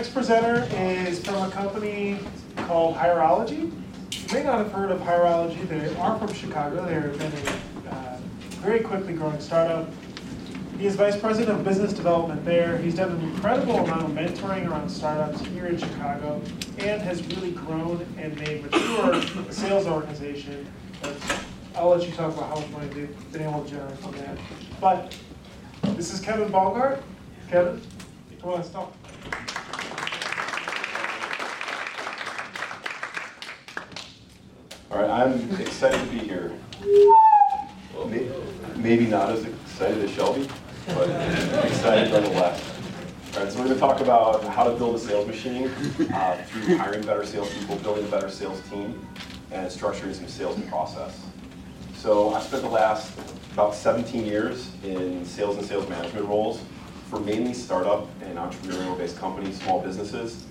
Next presenter is from a company called Hireology. You may not have heard of Hireology. They are from Chicago. They're a uh, very quickly growing startup. He is vice president of business development there. He's done an incredible amount of mentoring around startups here in Chicago and has really grown and made mature a sales organization. I'll let you talk about how much money they've been able to generate from that. But this is Kevin Baumghart. Kevin, come on, stop. All right, I'm excited to be here. Maybe not as excited as Shelby, but excited nonetheless. All right, so we're going to talk about how to build a sales machine uh, through hiring better salespeople, building a better sales team, and structuring some sales process. So I spent the last about 17 years in sales and sales management roles for mainly startup and entrepreneurial-based companies, small businesses.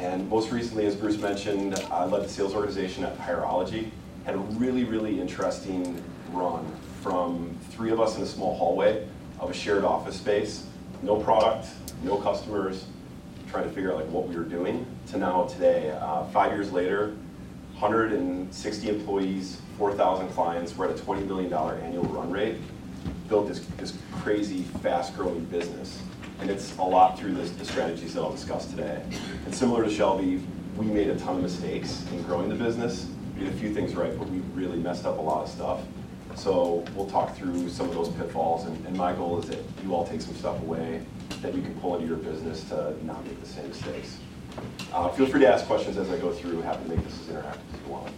And most recently, as Bruce mentioned, I led the sales organization at Hireology. Had a really, really interesting run from three of us in a small hallway of a shared office space, no product, no customers, trying to figure out like what we were doing, to now today, uh, five years later, 160 employees, 4,000 clients, we're at a $20 million annual run rate, built this, this crazy, fast-growing business. And it's a lot through this, the strategies that I'll discuss today. And similar to Shelby, we made a ton of mistakes in growing the business. We did a few things right, but we really messed up a lot of stuff. So we'll talk through some of those pitfalls, and, and my goal is that you all take some stuff away that you can pull into your business to not make the same mistakes. Uh, feel free to ask questions as I go through. Happy to make this as interactive as you want.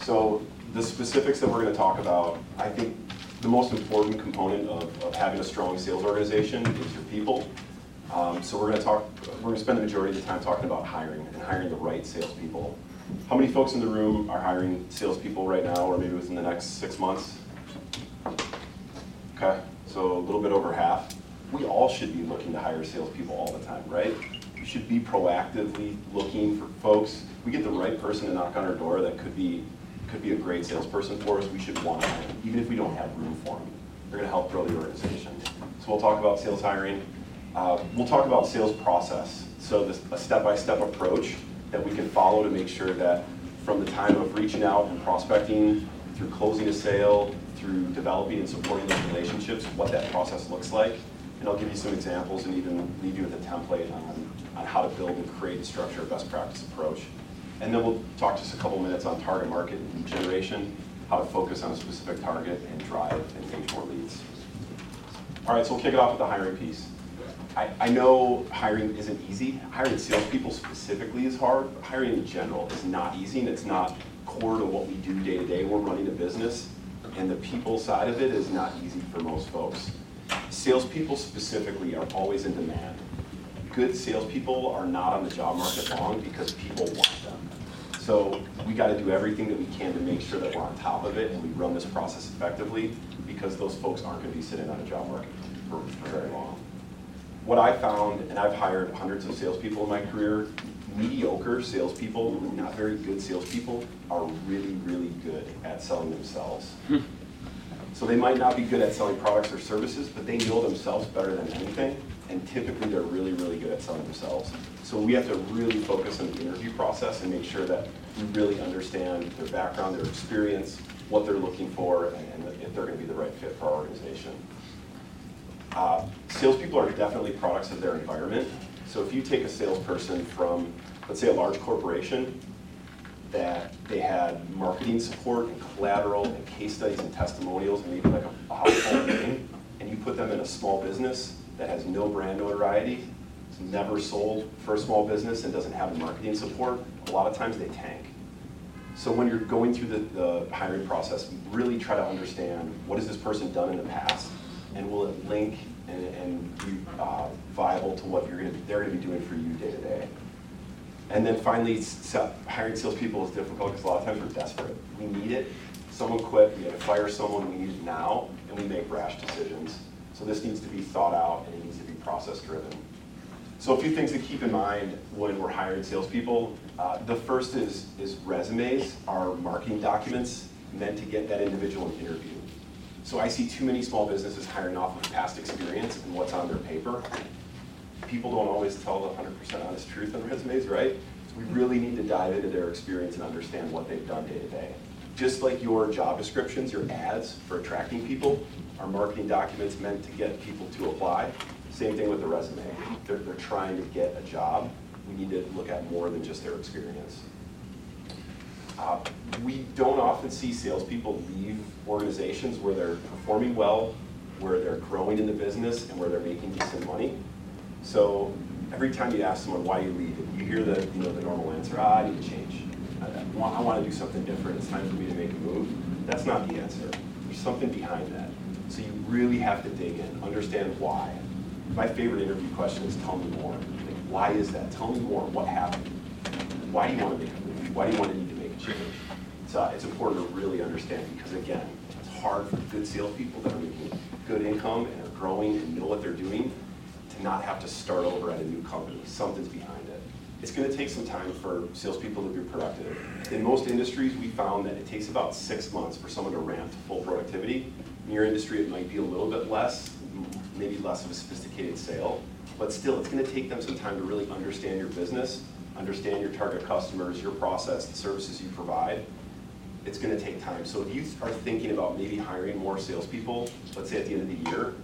So the specifics that we're going to talk about, I think the most important component of, of having a strong sales organization is your people. Um, so we're going to talk. We're going to spend the majority of the time talking about hiring and hiring the right salespeople. How many folks in the room are hiring salespeople right now, or maybe within the next six months? Okay, so a little bit over half. We all should be looking to hire salespeople all the time, right? We should be proactively looking for folks. We get the right person to knock on our door that could be could be a great salesperson for us. We should want them, even if we don't have room for them. They're going to help grow the organization. So we'll talk about sales hiring. Uh, we'll talk about sales process. So this, a step-by-step approach that we can follow to make sure that from the time of reaching out and prospecting through closing a sale, through developing and supporting those relationships, what that process looks like. And I'll give you some examples and even leave you with a template on, on how to build and create and structure a best practice approach. And then we'll talk just a couple minutes on target market generation, how to focus on a specific target and drive and make more leads. All right, so we'll kick it off with the hiring piece. I, I know hiring isn't easy. Hiring salespeople specifically is hard, but hiring in general is not easy and it's not core to what we do day to day. We're running a business and the people side of it is not easy for most folks. Salespeople specifically are always in demand. Good salespeople are not on the job market long because people want. So we got to do everything that we can to make sure that we're on top of it and we run this process effectively because those folks aren't going to be sitting on a job market for, for very long. What I found, and I've hired hundreds of salespeople in my career, mediocre salespeople, not very good salespeople, are really, really good at selling themselves. Hmm. So they might not be good at selling products or services, but they know themselves better than anything, and typically they're really, really good at selling themselves. So we have to really focus on the interview process and make sure that we really understand their background, their experience, what they're looking for, and, and if they're going to be the right fit for our organization. Uh, salespeople are definitely products of their environment. So if you take a salesperson from, let's say, a large corporation that they had marketing support and collateral and case studies and testimonials and maybe like a, a household name, and you put them in a small business that has no brand notoriety, never sold for a small business and doesn't have marketing support, a lot of times they tank. So when you're going through the, the hiring process, really try to understand what has this person done in the past, and will it link and, and be uh, viable to what you're gonna, they're going to be doing for you day to day. And then finally, hiring salespeople is difficult because a lot of times we're desperate. We need it. Someone quit, we have to fire someone, we need it now, and we make rash decisions. So this needs to be thought out and it needs to be process driven. So a few things to keep in mind when we're hiring salespeople. Uh, the first is, is resumes are marketing documents meant to get that individual an interview. So I see too many small businesses hiring off of past experience and what's on their paper. people don't always tell the 100% honest truth on resumes, right? So we really need to dive into their experience and understand what they've done day to day. Just like your job descriptions, your ads for attracting people, our marketing documents meant to get people to apply. Same thing with the resume. They're, they're trying to get a job. We need to look at more than just their experience. Uh, we don't often see salespeople leave organizations where they're performing well, where they're growing in the business, and where they're making decent money. So every time you ask someone why you leave, you hear the you know the normal answer, ah, I need to change. I, I, want, I want to do something different. It's time for me to make a move. That's not the answer. There's something behind that. So you really have to dig in, understand why. My favorite interview question is, tell me more. Like, why is that? Tell me more. What happened? Why do you want to make a move? Why do you want to need to make a change? So uh, it's important to really understand because again, it's hard for good salespeople that are making good income and are growing and know what they're doing to not have to start over at a new company. Something's behind it. It's going to take some time for salespeople to be productive. In most industries, we found that it takes about six months for someone to ramp to full productivity. In your industry, it might be a little bit less, maybe less of a sophisticated sale, but still, it's going to take them some time to really understand your business, understand your target customers, your process, the services you provide. It's going to take time. So if you are thinking about maybe hiring more salespeople, let's say at the end of the year,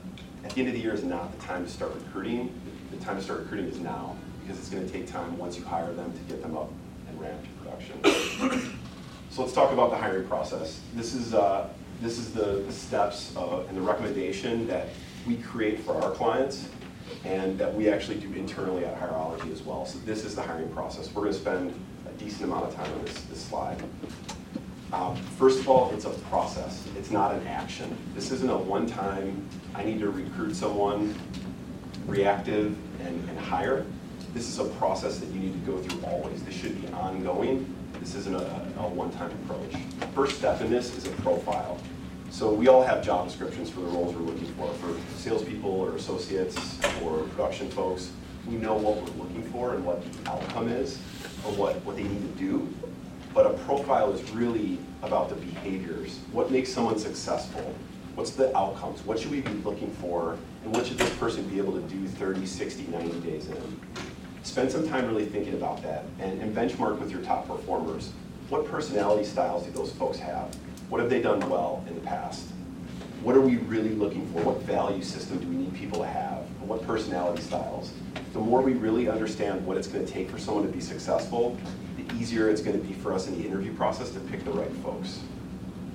at the end of the year is not the time to start recruiting. The time to start recruiting is now because it's going to take time once you hire them to get them up and ramp to production. so let's talk about the hiring process. This is uh, this is the, the steps uh, and the recommendation that we create for our clients and that we actually do internally at Hireology as well. So this is the hiring process. We're going to spend a decent amount of time on this, this slide. Um, first of all, it's a process. It's not an action. This isn't a one-time, I need to recruit someone, reactive, and, and hire. This is a process that you need to go through always. This should be ongoing. This isn't a, a one-time approach. First step in this is a profile. So we all have job descriptions for the roles we're looking for. For salespeople or associates or production folks, we know what we're looking for and what the outcome is or what, what they need to do but a profile is really about the behaviors. What makes someone successful? What's the outcomes? What should we be looking for? And what should this person be able to do 30, 60, 90 days in? Spend some time really thinking about that and, and benchmark with your top performers. What personality styles do those folks have? What have they done well in the past? What are we really looking for? What value system do we need people to have? What personality styles? The more we really understand what it's going to take for someone to be successful, the easier it's going to be for us in the interview process to pick the right folks.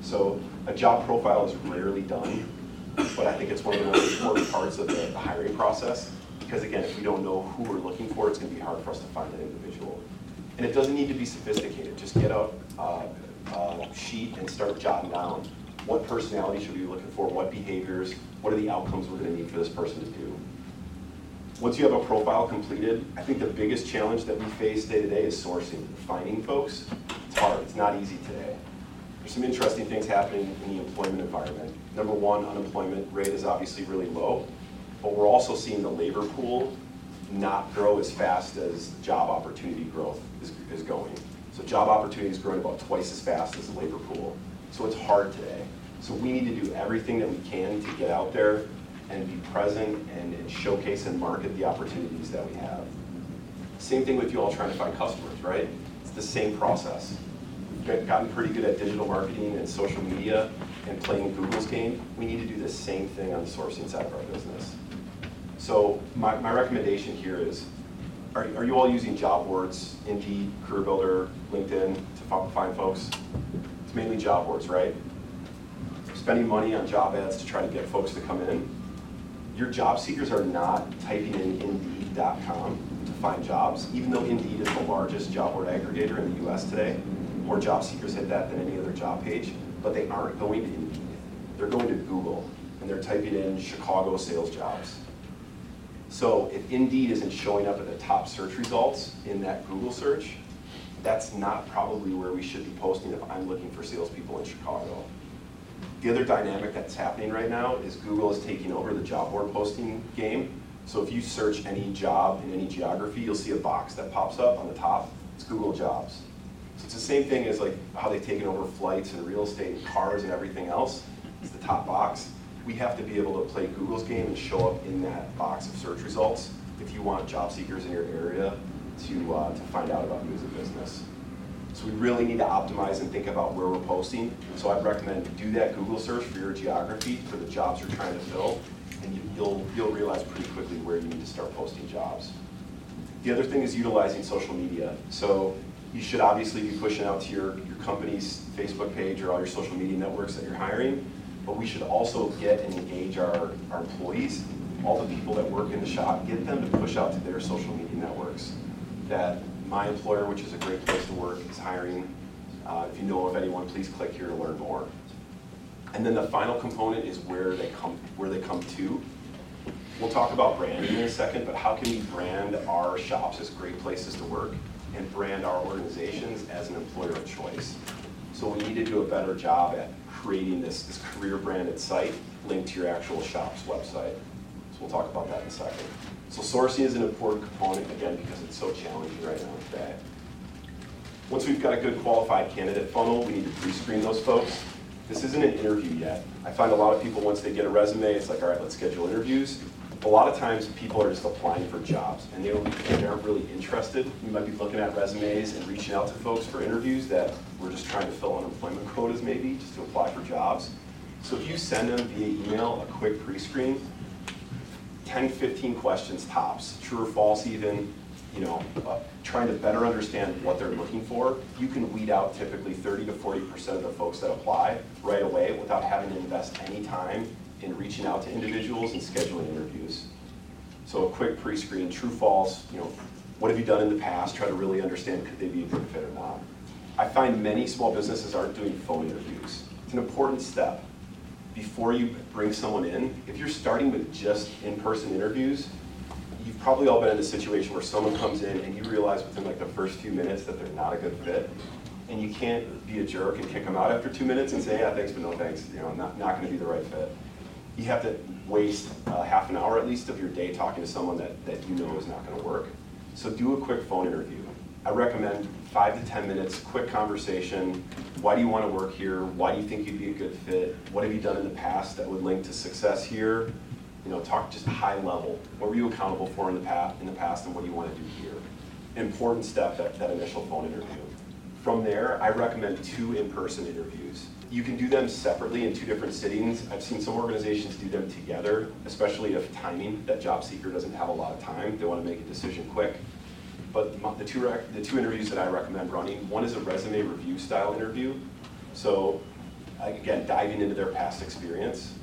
So a job profile is rarely done, but I think it's one of the most important parts of the, the hiring process because again, if we don't know who we're looking for, it's going to be hard for us to find an individual. And it doesn't need to be sophisticated. Just get out uh, a sheet and start jotting down what personality should we be looking for, what behaviors, what are the outcomes we're going to need for this person to do. Once you have a profile completed, I think the biggest challenge that we face day to day is sourcing, finding folks. It's hard, it's not easy today. There's some interesting things happening in the employment environment. Number one, unemployment rate is obviously really low, but we're also seeing the labor pool not grow as fast as job opportunity growth is, is going. So job opportunity is growing about twice as fast as the labor pool. So it's hard today. So we need to do everything that we can to get out there and be present and, and showcase and market the opportunities that we have. Same thing with you all trying to find customers, right? It's the same process. We've gotten pretty good at digital marketing and social media and playing Google's game. We need to do the same thing on the sourcing side of our business. So my, my recommendation here is, are, are you all using job boards, Indeed, Career Builder, LinkedIn to find folks? It's mainly job boards, right? Spending money on job ads to try to get folks to come in your job seekers are not typing in Indeed.com to find jobs, even though Indeed is the largest job board aggregator in the US today. More job seekers hit that than any other job page, but they aren't going to Indeed. They're going to Google and they're typing in Chicago sales jobs. So if Indeed isn't showing up at the top search results in that Google search, that's not probably where we should be posting if I'm looking for salespeople in Chicago. The other dynamic that's happening right now is Google is taking over the job board posting game. So if you search any job in any geography, you'll see a box that pops up on the top. It's Google Jobs. So it's the same thing as like how they've taken over flights and real estate and cars and everything else. It's the top box. We have to be able to play Google's game and show up in that box of search results if you want job seekers in your area to, uh, to find out about you as a business. So we really need to optimize and think about where we're posting. So I'd recommend do that Google search for your geography for the jobs you're trying to fill, and you- you'll, you'll realize pretty quickly where you need to start posting jobs. The other thing is utilizing social media. So you should obviously be pushing out to your, your company's Facebook page or all your social media networks that you're hiring, but we should also get and engage our, our employees, all the people that work in the shop, get them to push out to their social media networks. That my employer, which is a great place to work, is hiring. Uh, if you know of anyone, please click here to learn more. And then the final component is where they come, where they come to. We'll talk about branding in a second, but how can we brand our shops as great places to work and brand our organizations as an employer of choice? So we need to do a better job at creating this, this career branded site linked to your actual shop's website. So we'll talk about that in a second. So sourcing is an important component, again, because it's so challenging right now today. Once we've got a good qualified candidate funnel, we need to pre-screen those folks. This isn't an interview yet. I find a lot of people, once they get a resume, it's like, all right, let's schedule interviews. A lot of times, people are just applying for jobs, and they they aren't really interested. You might be looking at resumes and reaching out to folks for interviews that we're just trying to fill unemployment quotas maybe, just to apply for jobs. So if you send them via email a quick pre-screen, 10, 15 questions tops, true or false even, you know, uh, trying to better understand what they're looking for, you can weed out typically 30 to 40% of the folks that apply right away without having to invest any time in reaching out to individuals and scheduling interviews. So a quick pre-screen, true, false, you know, what have you done in the past? Try to really understand could they be a good fit or not. I find many small businesses aren't doing phone interviews. It's an important step. Before you bring someone in, if you're starting with just in-person interviews, you've probably all been in a situation where someone comes in and you realize within like the first few minutes that they're not a good fit. And you can't be a jerk and kick them out after two minutes and say, yeah, thanks, but no thanks, you know, I'm not, not gonna be the right fit. You have to waste uh, half an hour at least of your day talking to someone that, that you know is not gonna work. So do a quick phone interview. I recommend five to 10 minutes, quick conversation. Why do you want to work here? Why do you think you'd be a good fit? What have you done in the past that would link to success here? You know, talk just high level. What were you accountable for in the past, in the past and what do you want to do here? Important step, that, that initial phone interview. From there, I recommend two in-person interviews. You can do them separately in two different sittings. I've seen some organizations do them together, especially if timing, that job seeker doesn't have a lot of time, they want to make a decision quick. But the two, rec- the two interviews that I recommend running, one is a resume review style interview. So again, diving into their past experience.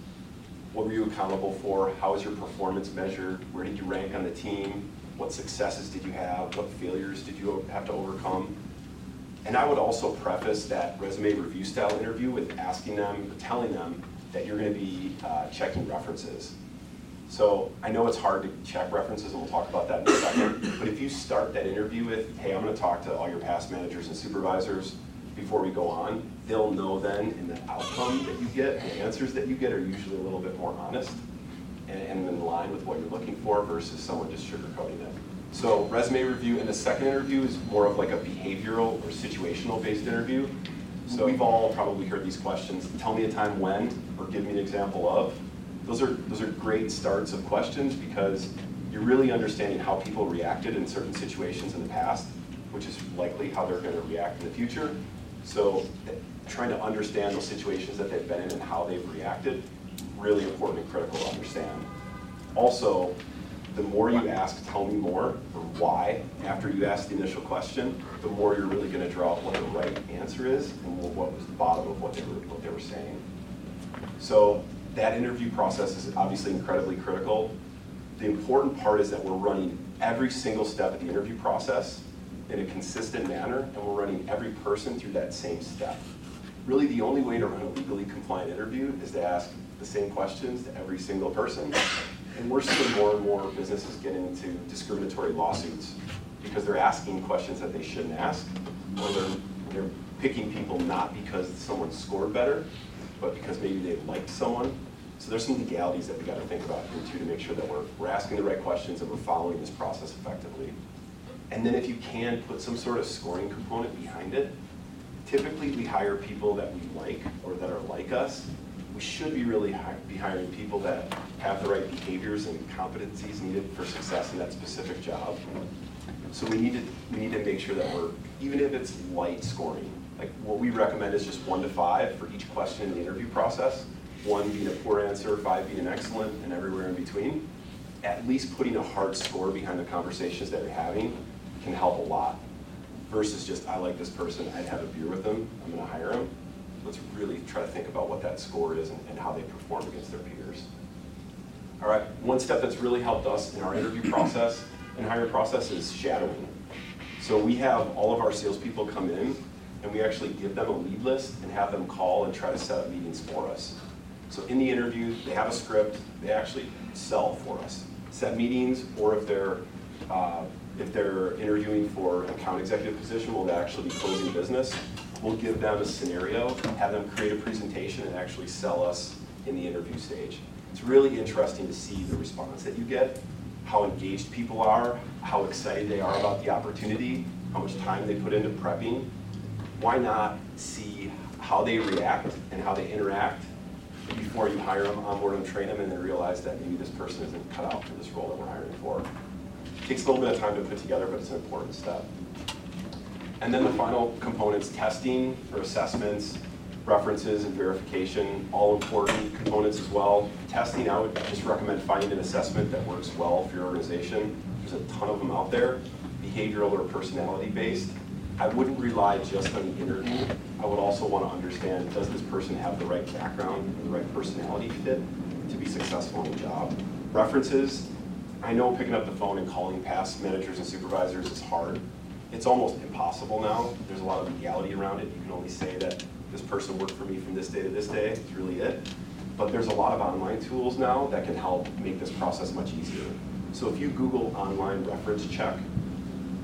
What were you accountable for? How was your performance measured? Where did you rank on the team? What successes did you have? What failures did you have to overcome? And I would also preface that resume review style interview with asking them, or telling them that you're going to be uh, checking references. So I know it's hard to check references, and we'll talk about that in a second. But if you start that interview with, hey, I'm going to talk to all your past managers and supervisors before we go on, they'll know then in the outcome that you get, the answers that you get are usually a little bit more honest and, and in line with what you're looking for versus someone just sugarcoating it. So resume review, and the second interview is more of like a behavioral or situational based interview. So we've all probably heard these questions, tell me a time when, or give me an example of. Those are, those are great starts of questions because you're really understanding how people reacted in certain situations in the past, which is likely how they're gonna react in the future. So trying to understand those situations that they've been in and how they've reacted, really important and critical to understand. Also, the more you ask, tell me more, or why, after you ask the initial question, the more you're really gonna draw out what the right answer is and what was the bottom of what they were, what they were saying. So that interview process is obviously incredibly critical. The important part is that we're running every single step of the interview process in a consistent manner, and we're running every person through that same step. Really, the only way to run a legally compliant interview is to ask the same questions to every single person. And we're seeing more and more businesses get into discriminatory lawsuits because they're asking questions that they shouldn't ask, or they're, they're picking people not because someone scored better, but because maybe they liked someone. So there's some legalities that we gotta think about here too to make sure that we're, we're asking the right questions and we're following this process effectively. And then if you can, put some sort of scoring component behind it. Typically, we hire people that we like or that are like us, we should be really be hiring people that have the right behaviors and competencies needed for success in that specific job. So we need to, we need to make sure that we're, even if it's light scoring, like what we recommend is just one to five for each question in the interview process. One being a poor answer, five being an excellent, and everywhere in between. At least putting a hard score behind the conversations that you're having can help a lot. Versus just, I like this person, I'd have a beer with them, I'm gonna hire them. Let's really try to think about what that score is and, and how they perform against their peers. All right, one step that's really helped us in our interview process and hiring process is shadowing. So we have all of our salespeople come in and we actually give them a lead list and have them call and try to set up meetings for us. So in the interview, they have a script, they actually sell for us. Set meetings, or if they're, uh, if they're interviewing for an account executive position, will they actually be closing business. We'll give them a scenario, have them create a presentation and actually sell us in the interview stage. It's really interesting to see the response that you get, how engaged people are, how excited they are about the opportunity, how much time they put into prepping. Why not see how they react and how they interact before you hire them, onboard them, train them, and then realize that maybe this person isn't cut out for this role that we're hiring for. It Takes a little bit of time to put together, but it's an important step. And then the final components, testing for assessments, references and verification, all important components as well. Testing, I would just recommend finding an assessment that works well for your organization. There's a ton of them out there, behavioral or personality based. I wouldn't rely just on the interview. I would also want to understand, does this person have the right background and the right personality fit to be successful in the job? References, I know picking up the phone and calling past managers and supervisors is hard. It's almost impossible now. There's a lot of legality around it. You can only say that this person worked for me from this day to this day, it's really it. But there's a lot of online tools now that can help make this process much easier. So if you Google online reference check,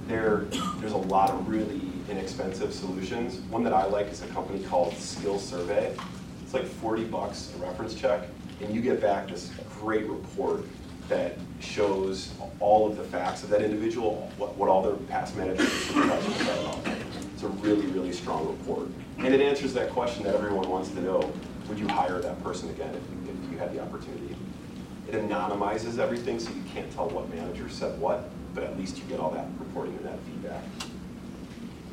there, there's a lot of really inexpensive solutions. One that I like is a company called Skill Survey. It's like 40 bucks a reference check, and you get back this great report that shows all of the facts of that individual, what, what all their past managers and supervisors said about. It's a really, really strong report. And it answers that question that everyone wants to know, would you hire that person again if you, if you had the opportunity? It anonymizes everything so you can't tell what manager said what, but at least you get all that reporting and that feedback.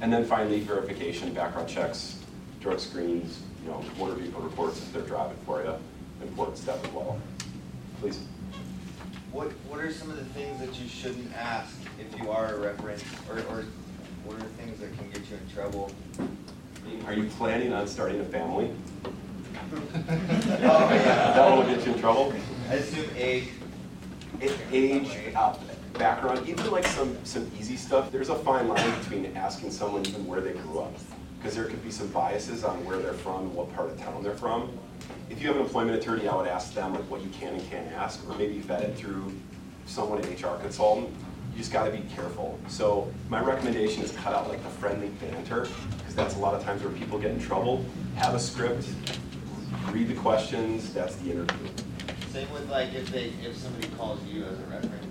And then finally, verification, background checks, drug screens, you know, motor vehicle reports if they're driving for you, important step as well. Please. What, what are some of the things that you shouldn't ask if you are a reference, or, or what are things that can get you in trouble? Are you planning on starting a family? Oh, yeah. That will get you in trouble? I assume age. Age, uh, background, even like some, some easy stuff, there's a fine line between asking someone even where they grew up. Because there could be some biases on where they're from, what part of town they're from. If you have an employment attorney, I would ask them like what you can and can't ask, or maybe vet it through someone, an HR consultant. You just gotta be careful. So my recommendation is cut out like the friendly banter, because that's a lot of times where people get in trouble. Have a script, read the questions, that's the interview. Same with like if they, if somebody calls you as a reference,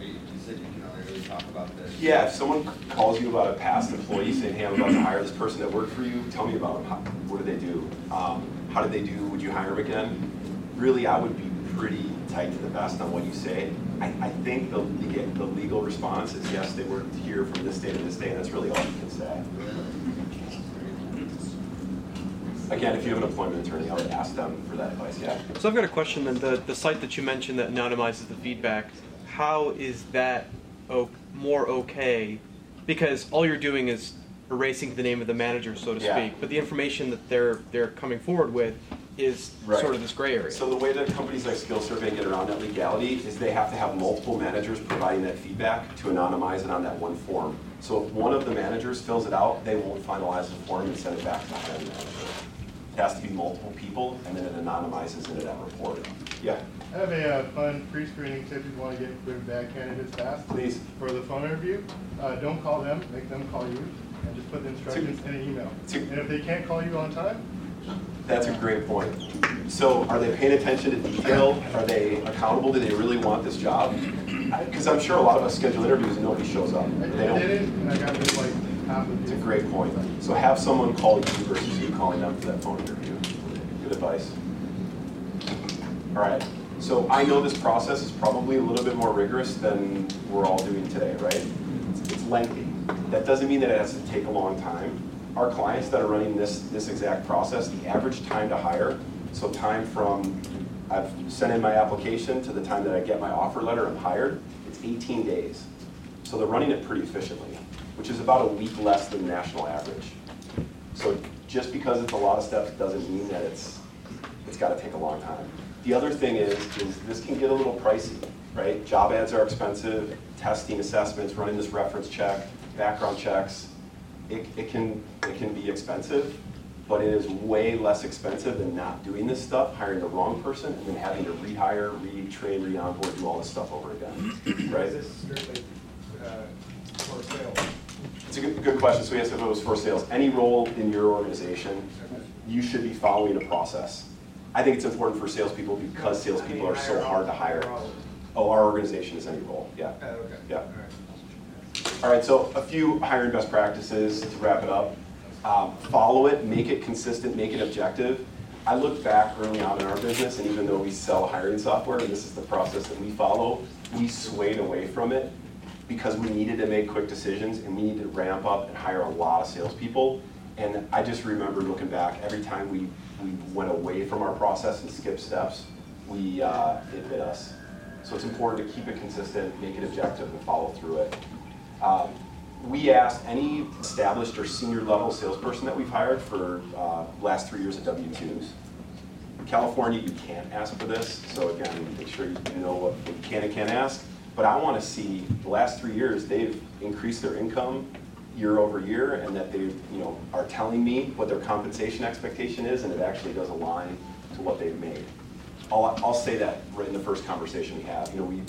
you you said you can only really talk about this. Yeah, if someone calls you about a past employee saying, hey, I'm about to hire this person that worked for you, tell me about them. How- What did they do? Um, How did they do? Would you hire them again? Really, I would be pretty tight to the vest on what you say. I, I think the the legal response is, yes, they worked here from this day to this day, and that's really all you can say. Again, if you have an employment attorney, I would ask them for that advice, yeah. So I've got a question then. The, the site that you mentioned that anonymizes the feedback, how is that o- more okay? Because all you're doing is erasing the name of the manager, so to Yeah. speak. But the information that they're they're coming forward with is Right. sort of this gray area. So the way that companies like Skill Survey get around that legality is they have to have multiple managers providing that feedback to anonymize it on that one form. So if one of the managers fills it out, they won't finalize the form and send it back to the manager. It has to be multiple people, and then it anonymizes into that report. Yeah, I have a uh, fun pre-screening tip if you want to get good bad candidates fast. Please. For the phone interview, uh, don't call them, make them call you, and just put the instructions in an email. And if they can't call you on time, that's a great point. So are they paying attention to detail? Are they accountable? Do they really want this job? Because I'm sure a lot of us schedule interviews and nobody shows up. I They don't. did it, and I got this like half of It's a great point. So have someone call you versus you calling them for that phone interview. Good advice. All right, so I know this process is probably a little bit more rigorous than we're all doing today, right? It's- It's lengthy. That doesn't mean that it has to take a long time. Our clients that are running this, this exact process, the average time to hire, so time from I've sent in my application to the time that I get my offer letter, I'm hired, it's 18 days. So they're running it pretty efficiently, which is about a week less than national average. So just because it's a lot of steps doesn't mean that it's, it's gotta take a long time. The other thing is, is this can get a little pricey, right? Job ads are expensive, testing assessments, running this reference check, background checks. It, it can, it can be expensive, but it is way less expensive than not doing this stuff, hiring the wrong person, and then having to rehire, retrain, re-onboard, do all this stuff over again, right? Is this strictly uh, for sale? It's a good, good question. So yes, if it was for sales, any role in your organization, you should be following a process. I think it's important for salespeople because salespeople are so hard to hire. Oh, our organization is any role, yeah. Oh, okay. Yeah. All right. So a few hiring best practices to wrap it up. Um, Follow it, make it consistent, make it objective. I look back early on in our business, and even though we sell hiring software, and this is the process that we follow, we swayed away from it because we needed to make quick decisions and we needed to ramp up and hire a lot of salespeople. And I just remember looking back, every time we, we went away from our process and skipped steps, we, uh, it bit us. So it's important to keep it consistent, make it objective, and follow through it. Um, We asked any established or senior level salesperson that we've hired for uh, last three years at W-2s. In California, you can't ask for this, so again, make sure you know what you can and can't ask. But I want to see, the last three years, they've increased their income year over year, and that they, you know, are telling me what their compensation expectation is, and it actually does align to what they've made. I'll, I'll say that right in the first conversation we have. You know, we,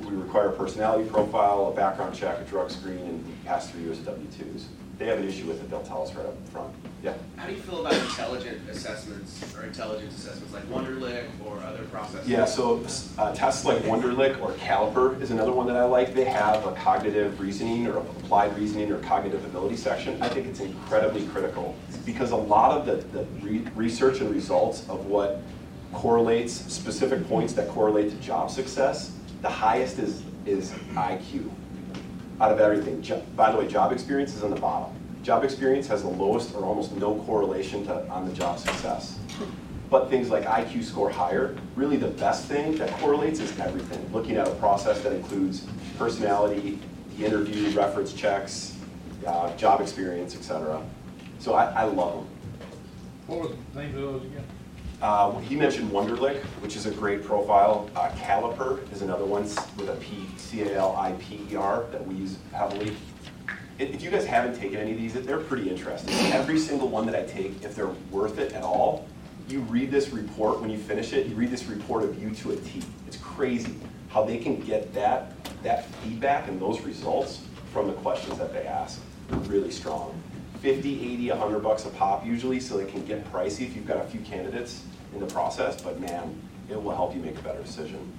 we require a personality profile, a background check, a drug screen, and past three years of W-2s. If they have an issue with it, they'll tell us right up front. Yeah? How do you feel about intelligent assessments or intelligence assessments like Wonderlic or other processes? Yeah, so uh, tests like Wonderlic or Caliper is another one that I like. They have a cognitive reasoning or applied reasoning or cognitive ability section. I think it's incredibly critical because a lot of the, the re- research and results of what correlates, specific points that correlate to job success, the highest is, is IQ out of everything. Jo- By the way, job experience is on the bottom. Job experience has the lowest or almost no correlation to, on the job success. But things like IQ score higher, really the best thing that correlates is everything. Looking at a process that includes personality, the interview, reference checks, uh, job experience, et cetera. So I, I love them. What was the of those again? Uh, he mentioned Wonderlic, which is a great profile. Uh, Caliper is another one with a P, C-A-L-I-P-E-R that we use heavily. If you guys haven't taken any of these, they're pretty interesting. Every single one that I take, if they're worth it at all, you read this report, when you finish it, you read this report of you to a T. It's crazy how they can get that, that feedback and those results from the questions that they ask. Really strong. 50, 80, 100 bucks a pop usually, so they can get pricey if you've got a few candidates in the process, but man, it will help you make a better decision.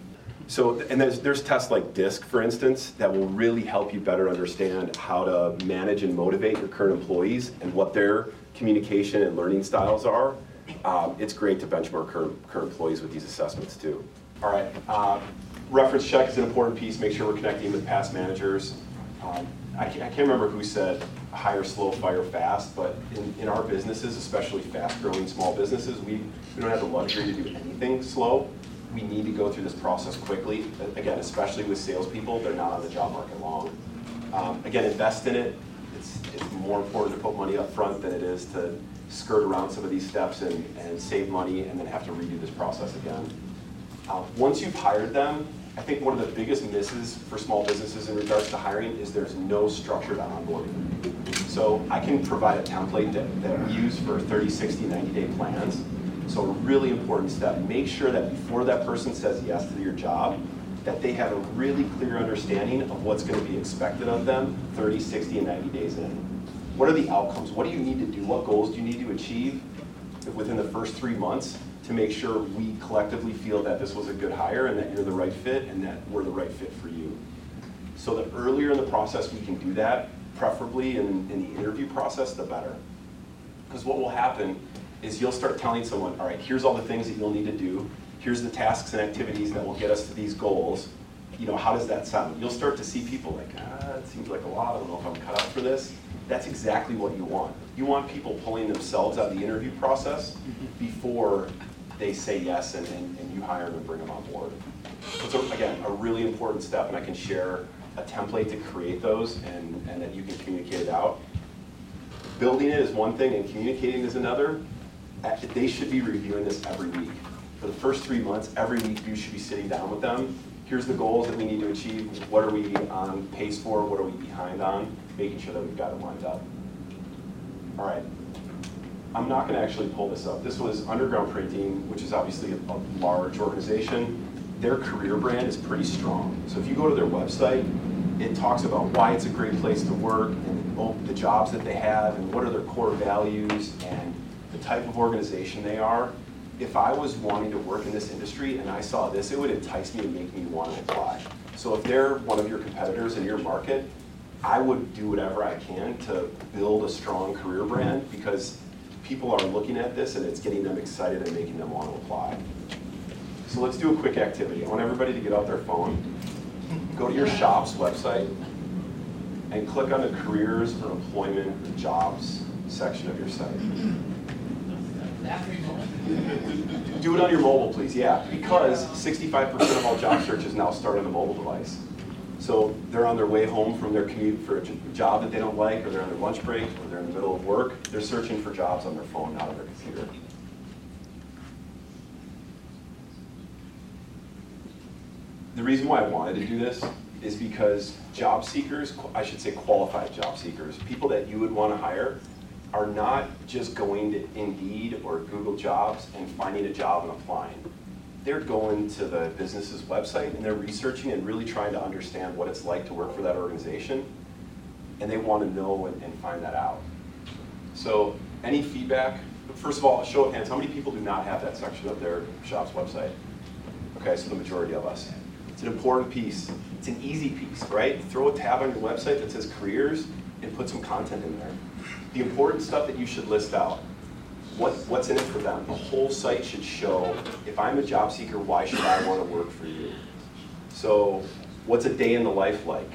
So, and there's, there's tests like DISC, for instance, that will really help you better understand how to manage and motivate your current employees and what their communication and learning styles are. Um, it's great to benchmark current, current employees with these assessments too. All right, um, reference check is an important piece. Make sure we're connecting with past managers. Um, I can't, I can't remember who said hire slow, fire fast, but in, in our businesses, especially fast-growing small businesses, we, we don't have the luxury to do anything slow. We need to go through this process quickly. Again, especially with salespeople, they're not on the job market long. Um, again, invest in it. It's, it's more important to put money up front than it is to skirt around some of these steps and, and save money and then have to redo this process again. Uh, Once you've hired them, I think one of the biggest misses for small businesses in regards to hiring is there's no structured onboarding. So I can provide a template that, that we use for 30, 60, 90-day plans. So a really important step, make sure that before that person says yes to your job, that they have a really clear understanding of what's going to be expected of them 30, 60, and 90 days in. What are the outcomes? What do you need to do? What goals do you need to achieve within the first three months to make sure we collectively feel that this was a good hire and that you're the right fit and that we're the right fit for you? So the earlier in the process we can do that, preferably in, in the interview process, the better. Because what will happen is you'll start telling someone, all right, here's all the things that you'll need to do. here's the tasks and activities that will get us to these goals. You know, how does that sound? You'll start to see people like, ah, it seems like a lot, I don't know if I'm cut out for this. That's exactly what you want. You want people pulling themselves out of the interview process before they say yes and, and, and you hire them and bring them on board. So again, a really important step, and I can share a template to create those and, and that you can communicate it out. Building it is one thing and communicating is another. They should be reviewing this every week. For the first three months, every week you should be sitting down with them. Here's the goals that we need to achieve, what are we on pace for, what are we behind on, making sure that we've got it lined up. All right, I'm not gonna actually pull this up. This was Underground Printing, which is obviously a, a large organization. Their career brand is pretty strong. So if you go to their website, it talks about why it's a great place to work and the jobs that they have and what are their core values and the type of organization they are. If I was wanting to work in this industry and I saw this, it would entice me and make me want to apply. So if they're one of your competitors in your market, I would do whatever I can to build a strong career brand because people are looking at this and it's getting them excited and making them want to apply. So let's do a quick activity. I want everybody to get out their phone, go to your shop's website, and click on the careers or employment or jobs section of your site. Do it on your mobile, please, yeah, because 65% of all job searches now start on a mobile device. So they're on their way home from their commute for a job that they don't like, or they're on their lunch break, or they're in the middle of work. They're searching for jobs on their phone, not on their computer. The reason why I wanted to do this is because job seekers, I should say qualified job seekers, people that you would want to hire, are not just going to Indeed or Google Jobs and finding a job and applying. They're going to the business's website and they're researching and really trying to understand what it's like to work for that organization. And they want to know and, and find that out. So any feedback? First of all, a show of hands, how many people do not have that section of their shop's website? Okay, so the majority of us. It's an important piece. It's an easy piece, right? Throw a tab on your website that says careers and put some content in there. The important stuff that you should list out. What, what's in it for them? The whole site should show, if I'm a job seeker, why should I want to work for you? So what's a day in the life like?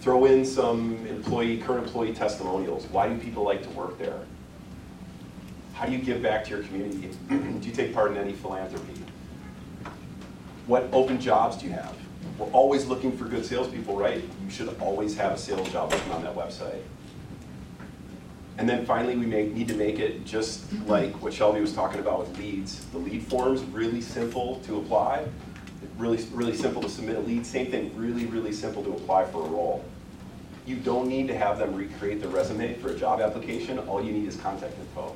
Throw in some employee, current employee testimonials. Why do people like to work there? How do you give back to your community? do you take part in any philanthropy? What open jobs do you have? We're always looking for good salespeople, right? You should always have a sales job open on that website. And then finally, we make, need to make it just like what Shelby was talking about with leads. The lead form's really simple to apply, really, really simple to submit a lead. Same thing, really, really simple to apply for a role. You don't need to have them recreate their resume for a job application. All you need is contact info.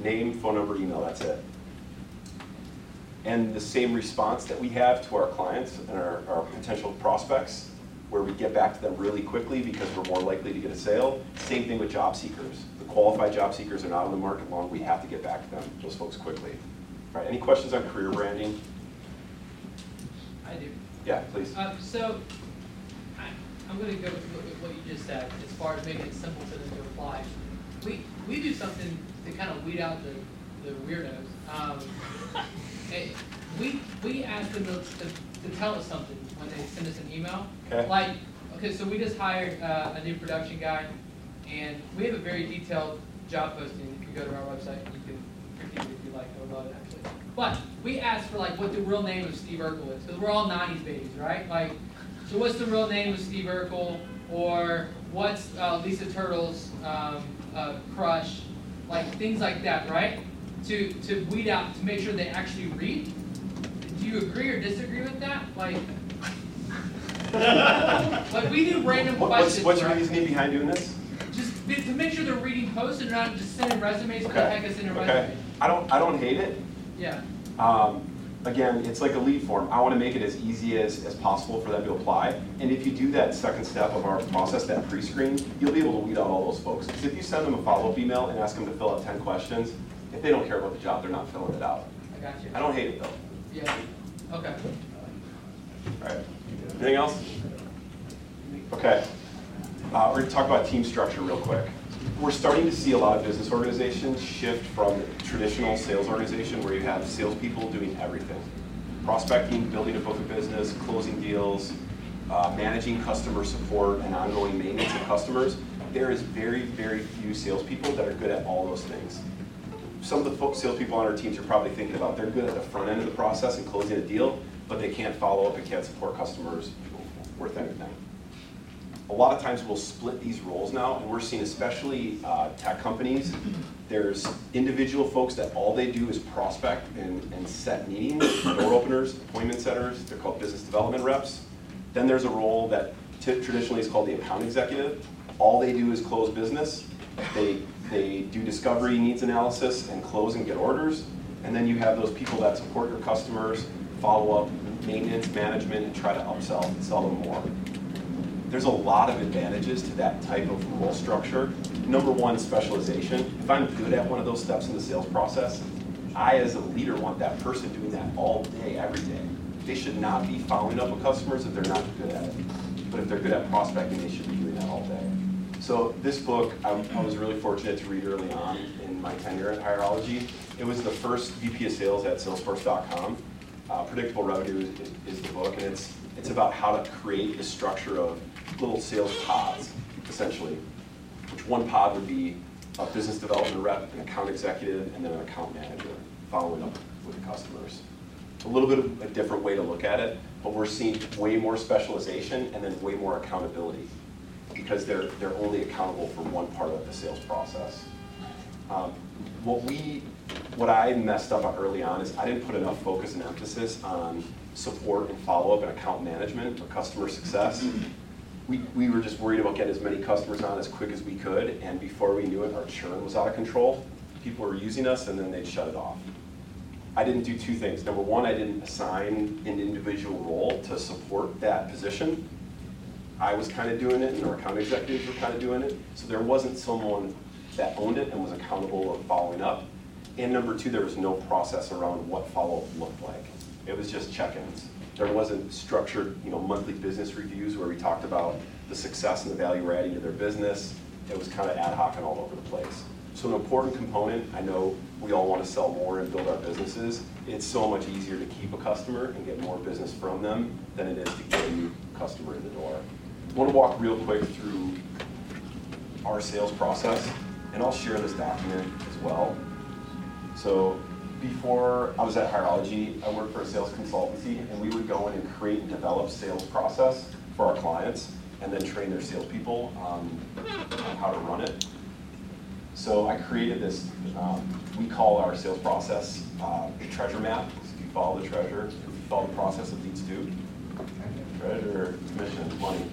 Name, phone number, email, that's it. And the same response that we have to our clients and our, our potential prospects, where we get back to them really quickly because we're more likely to get a sale. Same thing with job seekers. The qualified job seekers are not on the market long, we have to get back to them, those folks quickly. All right, any questions on career branding? I do. Yeah, please. Uh, so, I, I'm gonna go with what- what you just said, as far as making it simple for them to apply. We, we do something to kind of weed out the, the weirdos. Um, eh, we, we ask them to, to, to tell us something when they send us an email. Okay. Like, okay, so we just hired, uh, a new production guy, and we have a very detailed job posting. You can go to our website, and you can critique it if you like, I would love it actually. But we asked for like what the real name of Steve Urkel is, because we're all nineties babies, right? Like, so what's the real name of Steve Urkel, or what's uh, Lisa Turtle's um, uh, crush, like things like that, right? To to weed out to make sure they actually read. Do you agree or disagree with that? Like, like we do random What- What's, questions. what's your right? reasoning behind doing this? Just to make sure they're reading posts and not just sending resumes for the Okay, heck of sending okay. resumes. I don't, I don't hate it. Yeah. Um, Again, it's like a lead form. I want to make it as easy as, as possible for them to apply. And if you do that second step of our process, that pre-screen, you'll be able to weed out all those folks. Because if you send them a follow-up email and ask them to fill out 10 questions, if they don't care about the job, they're not filling it out. I got you. I don't hate it though. Yeah. Okay. All right. Anything else? Okay. Uh, we're gonna talk about team structure real quick. we're starting to see a lot of business organizations shift from traditional sales organization where you have salespeople doing everything. Prospecting, building a book of business, closing deals, uh, managing customer support and ongoing maintenance of customers. There is very, very few salespeople that are good at all those things. Some of the salespeople on our teams are probably thinking about, they're good at the front end of the process and closing a deal, but they can't follow up and can't support customers worth anything a lot of times we'll split these roles now, and we're seeing especially uh, tech companies, there's individual folks that all they do is prospect and, and set meetings, door openers, appointment setters, they're called business development reps. Then there's a role that t- traditionally is called the account executive. All they do is close business. They, they do discovery, needs analysis, and close and get orders. And then you have those people that support your customers, follow up, maintenance, management, and try to upsell and sell them more there's a lot of advantages to that type of role structure. Number one, specialization. If I'm good at one of those steps in the sales process, I as a leader want that person doing that all day, every day. They should not be following up with customers if they're not good at it. But if they're good at prospecting, they should be doing that all day. So this book, I, I was really fortunate to read early on in my tenure at Hireology. It was the first VP of sales at Salesforce.com. Uh, Predictable Revenue is, is, is the book, and it's it's about how to create the structure of little sales pods, essentially. Which one pod would be a business development rep, an account executive, and then an account manager following up with the customers. A little bit of a different way to look at it, but we're seeing way more specialization and then way more accountability because they're, they're only accountable for one part of the sales process. Um, what we, what I messed up early on is I didn't put enough focus and emphasis on support and follow-up and account management or customer success. We, we were just worried about getting as many customers on as quick as we could, and before we knew it, our churn was out of control. People were using us, and then they'd shut it off. I didn't do two things. Number one, I didn't assign an individual role to support that position. I was kind of doing it, and our account executives were kind of doing it. So there wasn't someone that owned it and was accountable of following up. And number two, there was no process around what follow-up looked like. It was just check-ins. There wasn't structured, you know, monthly business reviews where we talked about the success and the value we're adding to their business. It was kind of ad hoc and all over the place. So an important component, I know we all want to sell more and build our businesses. It's so much easier to keep a customer and get more business from them than it is to get a new customer in the door. I want to walk real quick through our sales process, and I'll share this document as well. So before I was at Hireology, I worked for a sales consultancy, and we would go in and create and develop sales process for our clients, and then train their salespeople on, on how to run it. So I created this, um, we call our sales process uh, the treasure map. So if you follow the treasure, if you follow the process it leads to treasure, commission, money.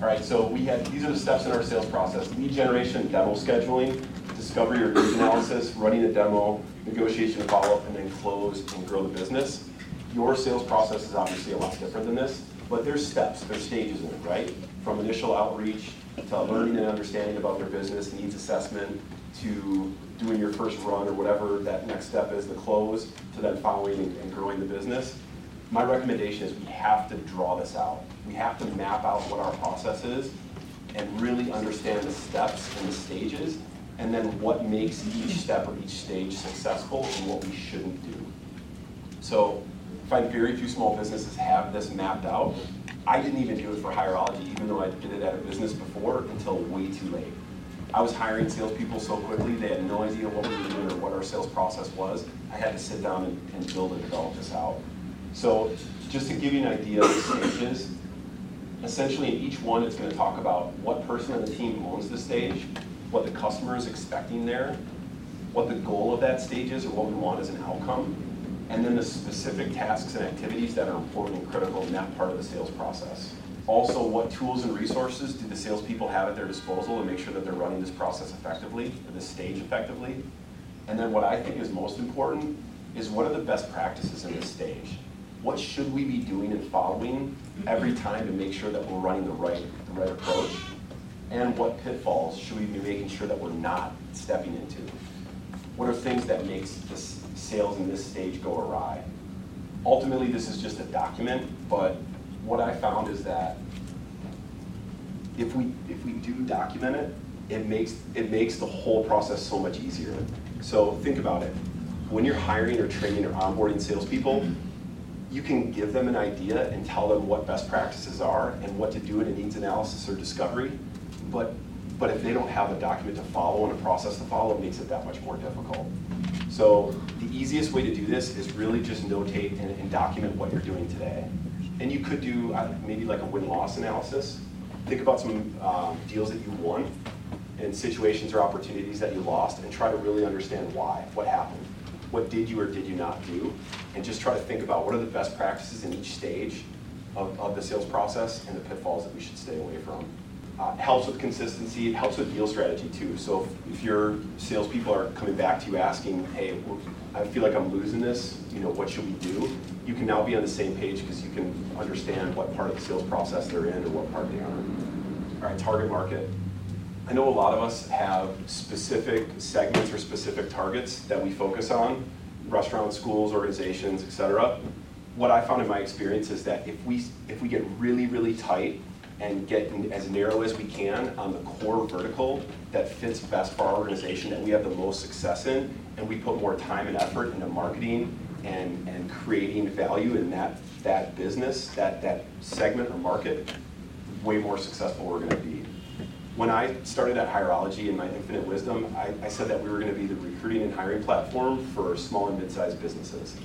All right, so we had, these are the steps in our sales process. Lead generation, demo scheduling, discovery or needs analysis, running a demo, negotiation and follow-up, and then close and grow the business. Your sales process is obviously a lot different than this, but there's steps, there's stages in it, right? From initial outreach to learning and understanding about their business, needs assessment, to doing your first run or whatever that next step is, the close, to then following and growing the business. My recommendation is we have to draw this out. We have to map out what our process is and really understand the steps and the stages, and then what makes each step or each stage successful and what we shouldn't do. So I find very few small businesses have this mapped out. I didn't even do it for Hireology, even though I did it at a business before, until way too late. I was hiring salespeople so quickly, they had no idea what we were doing or what our sales process was. I had to sit down and, and build and develop this out. So just to give you an idea of the stages, essentially in each one, it's gonna talk about what person on the team owns the stage, what the customer is expecting there, what the goal of that stage is or what we want as an outcome, and then the specific tasks and activities that are important and critical in that part of the sales process. Also, what tools and resources do the salespeople have at their disposal to make sure that they're running this process effectively, or this stage effectively? And then what I think is most important is what are the best practices in this stage? What should we be doing and following every time to make sure that we're running the right, the right approach? And what pitfalls should we be making sure that we're not stepping into? What are things that makes this sales in this stage go awry? Ultimately, this is just a document, but what I found is that if we, if we do document it, it makes, it makes the whole process so much easier. So think about it. When you're hiring or training or onboarding salespeople, you can give them an idea and tell them what best practices are and what to do in a needs analysis or discovery. But, but if they don't have a document to follow and a process to follow, it makes it that much more difficult. So the easiest way to do this is really just notate and, and document what you're doing today. And you could do uh, maybe like a win-loss analysis. Think about some um, deals that you won and situations or opportunities that you lost and try to really understand why, what happened. What did you or did you not do? And just try to think about what are the best practices in each stage of, of the sales process and the pitfalls that we should stay away from. Uh, helps with consistency, it helps with deal strategy too. So if, if your salespeople are coming back to you asking, hey, I feel like I'm losing this, you know, what should we do? You can now be on the same page because you can understand what part of the sales process they're in or what part they aren't. All right, target market. I know a lot of us have specific segments or specific targets that we focus on, restaurants, schools, organizations, etc. What I found in my experience is that if we, if we get really, really tight and get as narrow as we can on the core vertical that fits best for our organization, that we have the most success in, and we put more time and effort into marketing and, and creating value in that, that business, that, that segment or market, way more successful we're gonna be. When I started at Hireology in my infinite wisdom, I, I said that we were gonna be the recruiting and hiring platform for small and mid-sized businesses.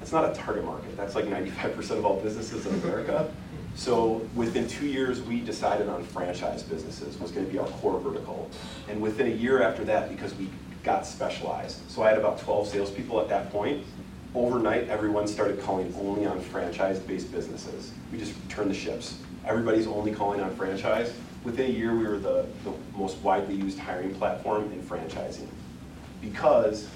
That's not a target market, that's like ninety-five percent of all businesses in America. So within two years, we decided on franchise businesses was gonna be our core vertical. And within a year after that, because we got specialized, so I had about twelve salespeople at that point, overnight, everyone started calling only on franchise-based businesses. We just turned the ships. Everybody's only calling on franchise. Within a year, we were the, the most widely used hiring platform in franchising. Because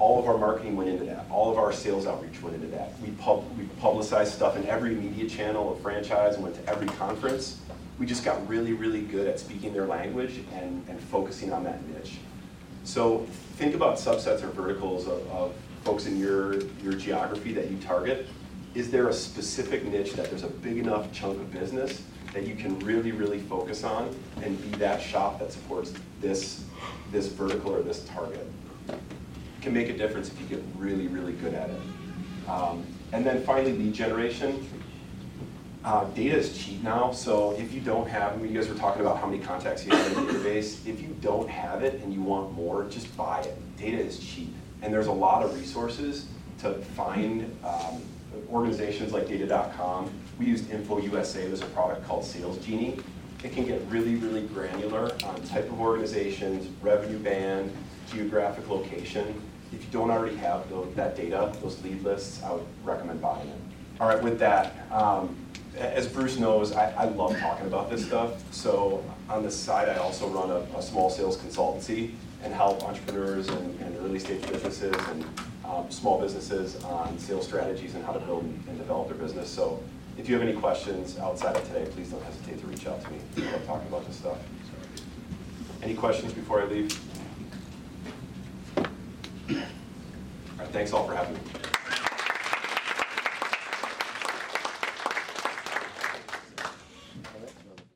all of our marketing went into that, all of our sales outreach went into that. We pub, we publicized stuff in every media channel of franchise, and went to every conference. We just got really, really good at speaking their language and, and focusing on that niche. So think about subsets or verticals of, of folks in your, your geography that you target. Is there a specific niche that there's a big enough chunk of business that you can really, really focus on and be that shop that supports this, this vertical or this target? Can make a difference if you get really, really good at it. Um, and then finally, lead generation. Uh, data is cheap now, so if you don't have, I mean, you guys were talking about how many contacts you have in the database. If you don't have it and you want more, just buy it. Data is cheap. And there's a lot of resources to find um, organizations like data.com. We used InfoUSA, there's a product called Sales Genie. It can get really, really granular on type of organizations, revenue band, geographic location. If you don't already have tho- that data, those lead lists, I would recommend buying it. All right, with that, um, as Bruce knows, I, I love talking about this stuff. So on the side, I also run a, a small sales consultancy and help entrepreneurs and, and early stage businesses and um, small businesses on sales strategies and how to build and develop their business. So if you have any questions outside of today, please don't hesitate to reach out to me. I love talking about this stuff. Any questions before I leave? All right, thanks all for having me.